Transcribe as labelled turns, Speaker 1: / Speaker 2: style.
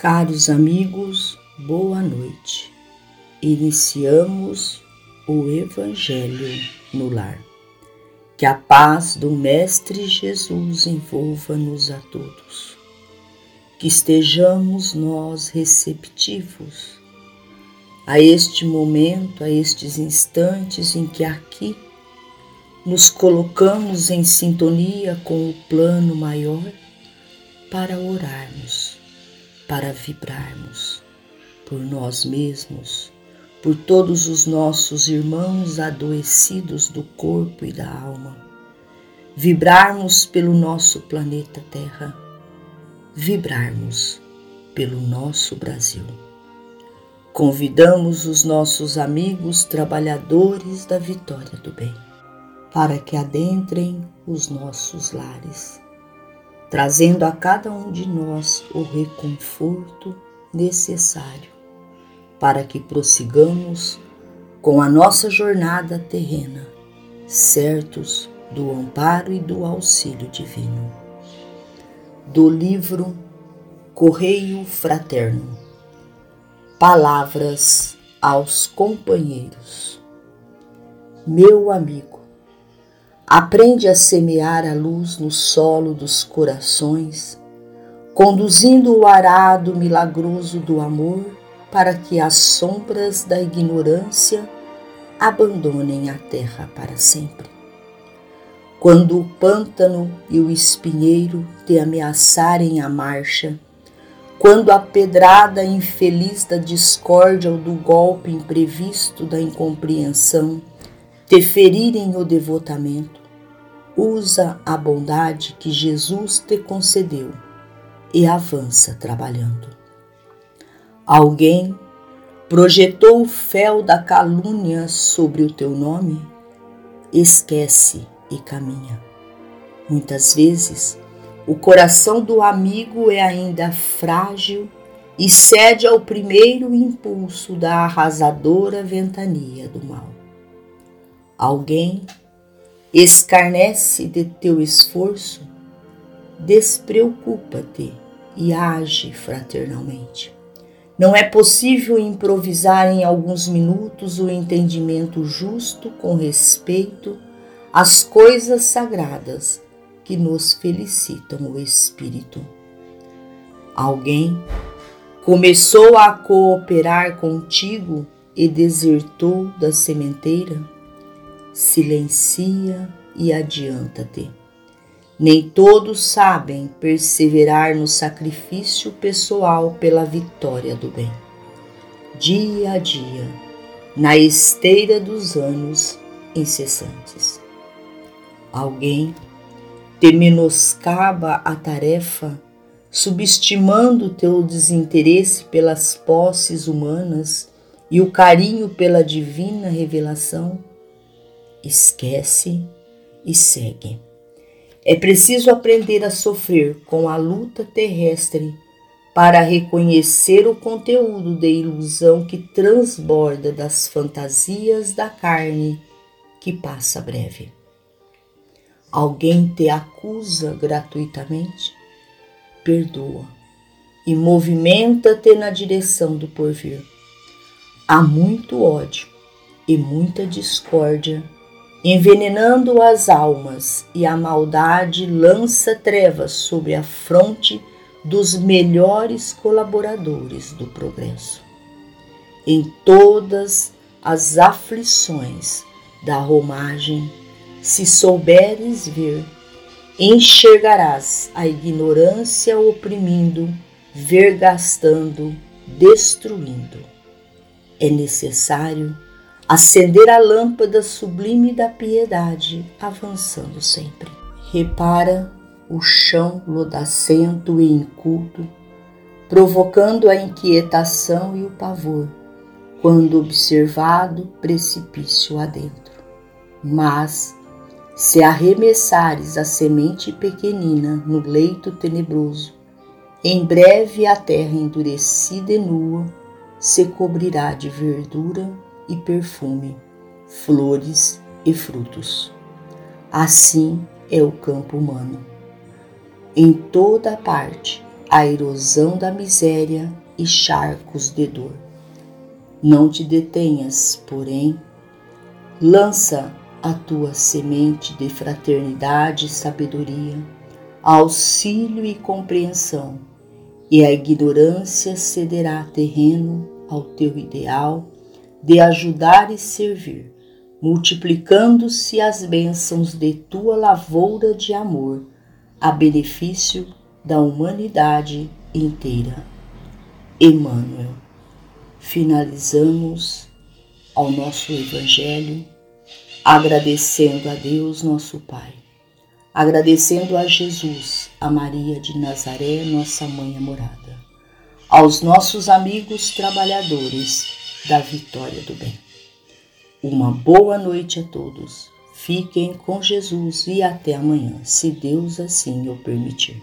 Speaker 1: Caros amigos, boa noite. Iniciamos o Evangelho no lar. Que a paz do Mestre Jesus envolva-nos a todos. Que estejamos nós receptivos a este momento, a estes instantes em que aqui nos colocamos em sintonia com o plano maior para orarmos, para vibrarmos por nós mesmos, por todos os nossos irmãos adoecidos do corpo e da alma, vibrarmos pelo nosso planeta Terra, vibrarmos pelo nosso Brasil. Convidamos os nossos amigos trabalhadores da vitória do bem para que adentrem os nossos lares, trazendo a cada um de nós o reconforto necessário para que prossigamos com a nossa jornada terrena, certos do amparo e do auxílio divino. Do livro Correio Fraterno Palavras aos companheiros. Meu amigo, Aprende a semear a luz no solo dos corações, conduzindo o arado milagroso do amor para que as sombras da ignorância abandonem a terra para sempre. Quando o pântano e o espinheiro te ameaçarem a marcha, quando a pedrada infeliz da discórdia ou do golpe imprevisto da incompreensão te ferirem o devotamento, usa a bondade que Jesus te concedeu e avança trabalhando. Alguém projetou o fel da calúnia sobre o teu nome? Esquece e caminha. Muitas vezes, o coração do amigo é ainda frágil e cede ao primeiro impulso da arrasadora ventania do mal. Alguém escarnece de teu esforço, despreocupa-te e age fraternalmente. Não é possível improvisar em alguns minutos o entendimento justo com respeito às coisas sagradas que nos felicitam o espírito. Alguém começou a cooperar contigo e desertou da sementeira? Silencia e adianta-te. Nem todos sabem perseverar no sacrifício pessoal pela vitória do bem. Dia a dia, na esteira dos anos incessantes. Alguém te menoscaba a tarefa, subestimando teu desinteresse pelas posses humanas e o carinho pela divina revelação esquece e segue. É preciso aprender a sofrer com a luta terrestre para reconhecer o conteúdo de ilusão que transborda das fantasias da carne que passa breve. Alguém te acusa gratuitamente? Perdoa e movimenta-te na direção do porvir. Há muito ódio e muita discórdia envenenando as almas, e a maldade lança trevas sobre a fronte dos melhores colaboradores do progresso. Em todas as aflições da romagem, se souberes ver, enxergarás a ignorância oprimindo, vergastando, destruindo. É necessário acender a lâmpada sublime da piedade, avançando sempre. Repara o chão lodacento e inculto, provocando a inquietação e o pavor, quando observado precipício adentro. Mas, se arremessares a semente pequenina no leito tenebroso, em breve a terra endurecida e nua se cobrirá de verdura e perfume, flores e frutos. Assim é o campo humano. Em toda parte a erosão da miséria e charcos de dor. Não te detenhas, porém, lança a tua semente de fraternidade e sabedoria, auxílio e compreensão, e a ignorância cederá terreno ao teu ideal de ajudar e servir, multiplicando-se as bênçãos de tua lavoura de amor a benefício da humanidade inteira. Emmanuel. Finalizamos ao nosso Evangelho agradecendo a Deus, nosso Pai, agradecendo a Jesus, a Maria de Nazaré, nossa mãe amorada, aos nossos amigos trabalhadores da vitória do bem. Uma boa noite a todos. Fiquem com Jesus e até amanhã, se Deus assim o permitir.